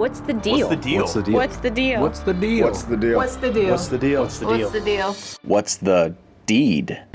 What's the deal? What's the deal? What's the deal? What's the deal? What's the deal? What's the deal? What's the deal? What's the deal? What's the deal?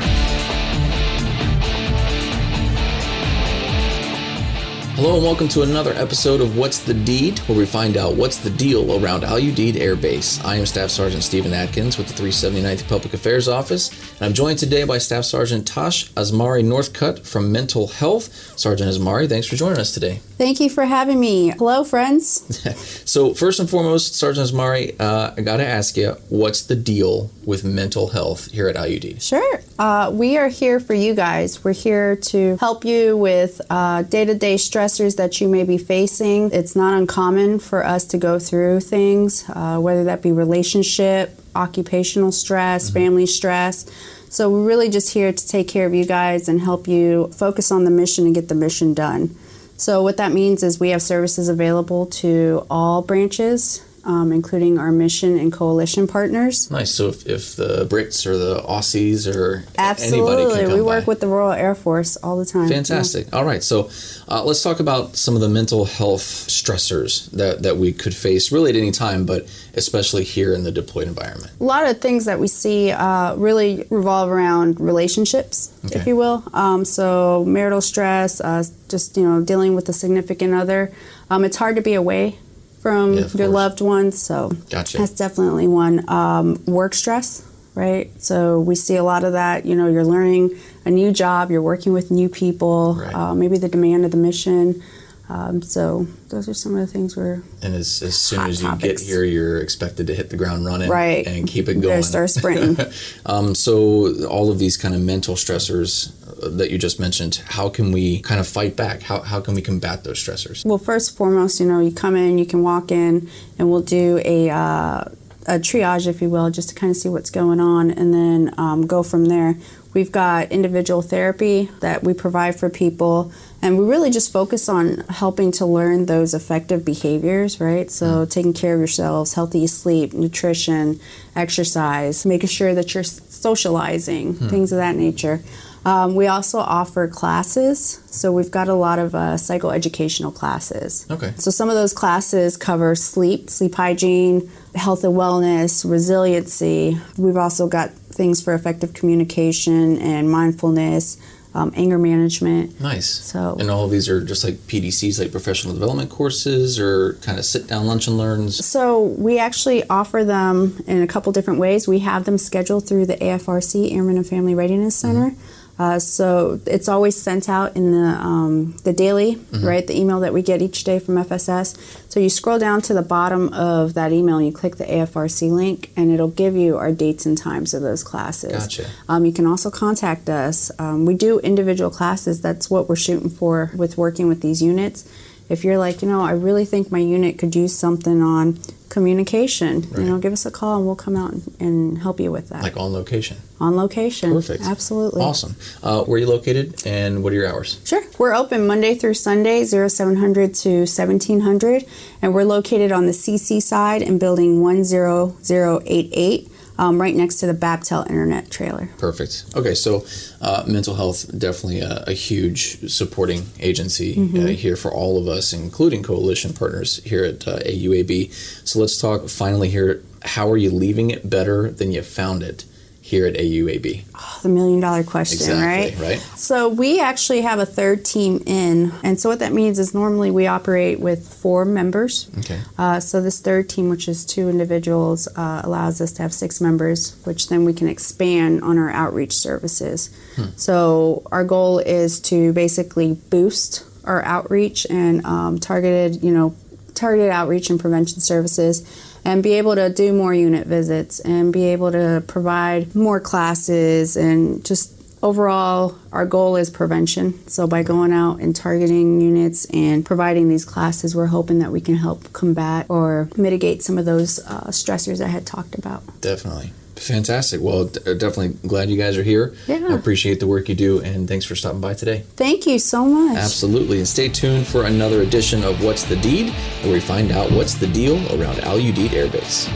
Hello and welcome to another episode of What's the Deid, where we find out what's the deal around Al-Udeid Air Base. I am Staff Sergeant Stephen Atkins with the 379th Public Affairs Office, and I'm joined today by Staff Sergeant Tosh Asmare Northcutt from Mental Health. Sergeant Asmare, thanks for joining us today. Thank you for having me. Hello, friends. So first and foremost, Sergeant Asmare, uh, I got to ask you, what's the deal with mental health here at Al-Udeid? Sure. Uh, we are here for you guys. We're here to help you with day to day stressors that you may be facing. It's not uncommon for us to go through things, uh, whether that be relationship, occupational stress, family stress. So we're really just here to take care of you guys and help you focus on the mission and get the mission done. So what that means is we have services available to all branches, um, including our mission and coalition partners. Nice. So if, if the Brits or the Aussies or anybody Absolutely, can come we work by. with the Royal Air Force all the time. Fantastic. All right, so uh, let's talk about some of the mental health stressors that, that we could face really at any time, but especially here in the deployed environment. A lot of things that we see uh, really revolve around relationships, if you will. Um, so marital stress, uh, just you know dealing with a significant other. Um, it's hard to be away from Yeah, your course. loved ones, so Gotcha. that's definitely one. Um, work stress, right? So we see a lot of that. You know, you're learning a new job, you're working with new people, Right. uh, maybe the demand of the mission. Um, so those are some of the things we're And as, as soon as you topics. get here, you're expected to hit the ground running Right. and keep it going. start sprinting. um, so all of these kind of mental stressors that you just mentioned, how can we kind of fight back? How, how can we combat those stressors? Well, first and foremost, you know, you come in, you can walk in, and we'll do a, uh, a triage, if you will, just to kind of see what's going on, and then um, go from there. We've got individual therapy that we provide for people, and we really just focus on helping to learn those effective behaviors, right? So, taking care of yourselves, healthy sleep, nutrition, exercise, making sure that you're socializing, things of that nature. Um, we also offer classes, so we've got a lot of uh, psychoeducational classes. Okay. So some of those classes cover sleep, sleep hygiene, health and wellness, resiliency. We've also got things for effective communication and mindfulness, um, anger management. Nice. So- and all of these are just like PDCs, like professional development courses, or kind of sit down lunch and learns. So we actually offer them in a couple different ways. We have them scheduled through the AFRC Airmen and Family Readiness Center. Uh, so it's always sent out in the um, the daily, right? The email that we get each day from FSS. So you scroll down to the bottom of that email and you click the AFRC link, and it'll give you our dates and times of those classes. Gotcha. Um, you can also contact us. Um, we do individual classes. That's what we're shooting for with working with these units. If you're like, you know, I really think my unit could use something on communication, Right. you know, give us a call and we'll come out and, and help you with that Like on location. on location. Perfect. Absolutely. Awesome. Uh, where are you located and what are your hours? Sure. We're open Monday through Sunday, 0700 to 1700, and we're located on the CC side in building 10088, um, right next to the Babtel Internet trailer. Perfect. Okay, so uh, mental health definitely a, a huge supporting agency Mm-hmm. uh, here for all of us, including coalition partners here at uh, AUAB. So let's talk finally here. How are you leaving it better than you found it here at AUAB? The million dollar question, Exactly, right? right? So we actually have a third team in, and so what that means is normally we operate with four members. Okay. Uh, so this third team, which is two individuals, uh, allows us to have six members, which then we can expand on our outreach services. So our goal is to basically boost our outreach and um, targeted, you know, targeted outreach and prevention services. And be able to do more unit visits and be able to provide more classes and just overall, our goal is prevention. So, by going out and targeting units and providing these classes, we're hoping that we can help combat or mitigate some of those uh, stressors I had talked about. Definitely. Fantastic. Well, d- uh, definitely glad you guys are here. Yeah. I appreciate the work you do, and thanks for stopping by today. Thank you so much. Absolutely. And stay tuned for another edition of What's the Deid, where we find out what's the deal around Al Udeid Air Base.